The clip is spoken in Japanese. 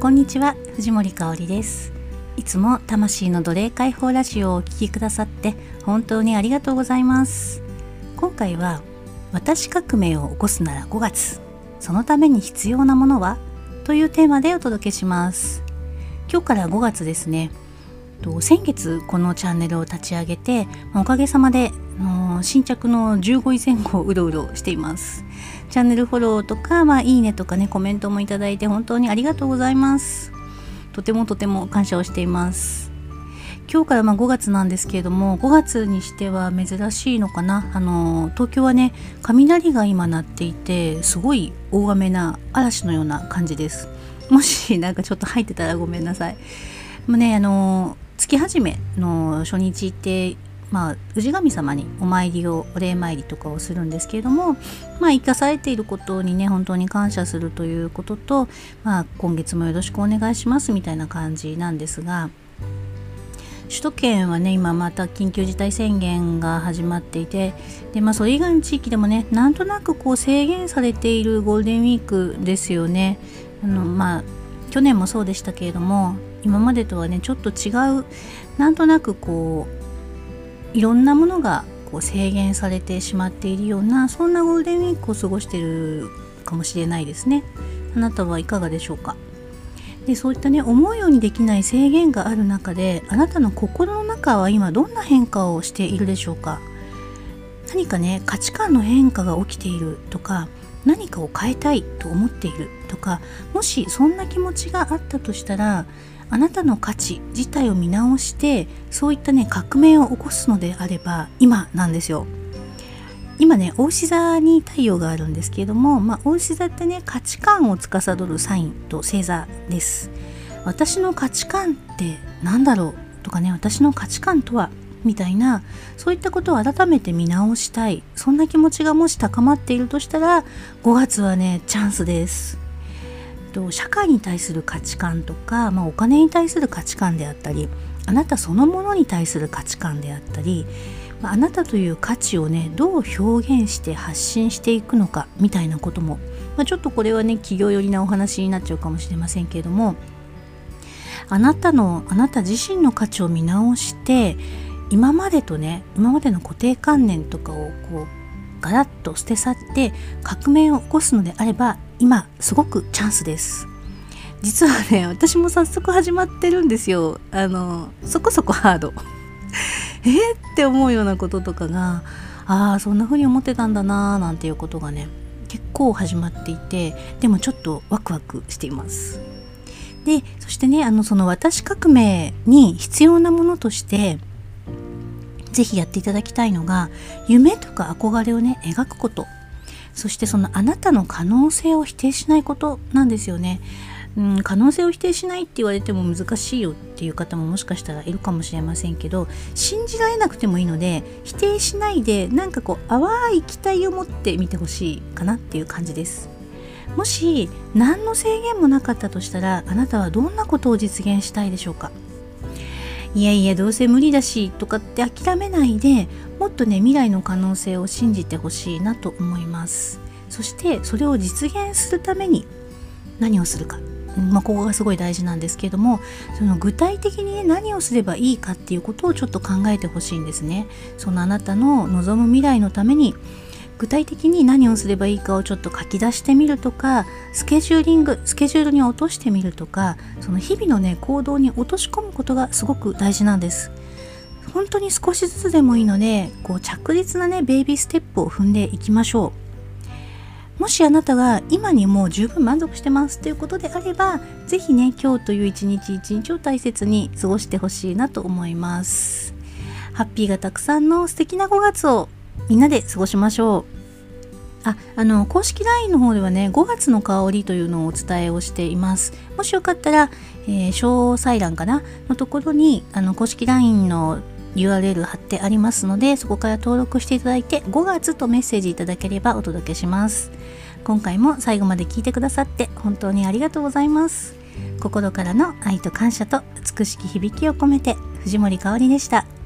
こんにちは藤森香里です。いつも魂の奴隷解放ラジオをお聴きくださって本当にありがとうございます。今回は私革命を起こすなら5月そのために必要なものは？というテーマでお届けします。今日から5月ですね。先月このチャンネルを立ち上げておかげさまで新着の15位前後をうろうろしています。チャンネルフォローとか、まあ、いいねとかねコメントもいただいて本当にありがとうございます。とてもとても感謝をしています。今日からま5月なんですけれども5月にしては珍しいのかな。あの東京はね雷が今鳴っていてすごい大雨な嵐のような感じです。もしなんかちょっと入ってたらごめんなさい。もうねあの月始めの初日ってまあ、氏神様にお参りをお礼参りとかをするんですけれども、まあ、生かされていることにね本当に感謝するということと、まあ、今月もよろしくお願いしますみたいな感じなんですが首都圏はね今また緊急事態宣言が始まっていてで、まあ、それ以外の地域でもねなんとなくこう制限されているゴールデンウィークですよね。あのまあ去年もそうでしたけれども今までとはねちょっと違うなんとなくこういろんなものがこう制限されてしまっているようなそんなゴールデンウィークを過ごしているかもしれないですね。あなたはいかがでしょうか？でそういったね思うようにできない制限がある中であなたの心の中は今どんな変化をしているでしょうか？何かね価値観の変化が起きているとか何かを変えたいと思っているとかもしそんな気持ちがあったとしたらあなたの価値自体を見直してそういったね革命を起こすのであれば今なんですよ。今ね大牛座に太陽があるんですけれども、まあ、大牛座ってね価値観を司るサインと星座です。私の価値観って何だろうとかね私の価値観とはみたいなそういったことを改めて見直したいそんな気持ちがもし高まっているとしたら5月はねチャンスです。と社会に対する価値観とか、まあ、お金に対する価値観であったりあなたそのものに対する価値観であったり、まあ、あなたという価値をねどう表現して発信していくのかみたいなことも、まあ、ちょっとこれはね企業寄りなお話になっちゃうかもしれませんけれどもあなたのあなた自身の価値を見直して今までとね今までの固定観念とかをこうガラッと捨て去って革命を起こすのであれば今すごくチャンスです。実はね私も早速始まってるんですよ。あのそこそこハード。えって思うようなこととかがああそんな風に思ってたんだなーなんていうことがね結構始まっていてでもちょっとワクワクしています。でそしてねあのその私革命に必要なものとして是非やっていただきたいのが夢とか憧れをね描くこと。そしてそのあなたの可能性を否定しないことなんですよね。うん、可能性を否定しないって言われても難しいよっていう方ももしかしたらいるかもしれませんけど信じられなくてもいいので否定しないでなんかこう淡い期待を持ってみてほしいかなっていう感じですもし何の制限もなかったとしたらあなたはどんなことを実現したいでしょうか？いやいやどうせ無理だしとかって諦めないでもっとね未来の可能性を信じてほしいなと思いますそしてそれを実現するために何をするかまあ、ここがすごい大事なんですけれどもその具体的に、ね、何をすればいいかっていうことをちょっと考えてほしいんですね。そのあなたの望む未来のために具体的に何をすればいいかをちょっと書き出してみるとかスケジューリングスケジュールに落としてみるとかその日々のね行動に落とし込むことがすごく大事なんです。本当に少しずつでもいいのでこう着実なねベイビーステップを踏んでいきましょう。もしあなたが今にもう十分満足してますということであれば是非ね今日という一日一日を大切に過ごしてほしいなと思います。ハッピーがたくさんの素敵な5月を。みんなで過ごしましょう。あ、あの、公式 LINE の方ではね、5月の香りというのをお伝えをしています。もしよかったら、えー、詳細欄かな？のところに、あの、公式 LINE の URL 貼ってありますので、そこから登録していただいて、5月とメッセージいただければお届けします。今回も最後まで聞いてくださって本当にありがとうございます。心からの愛と感謝と美しき響きを込めて藤森かおりでした。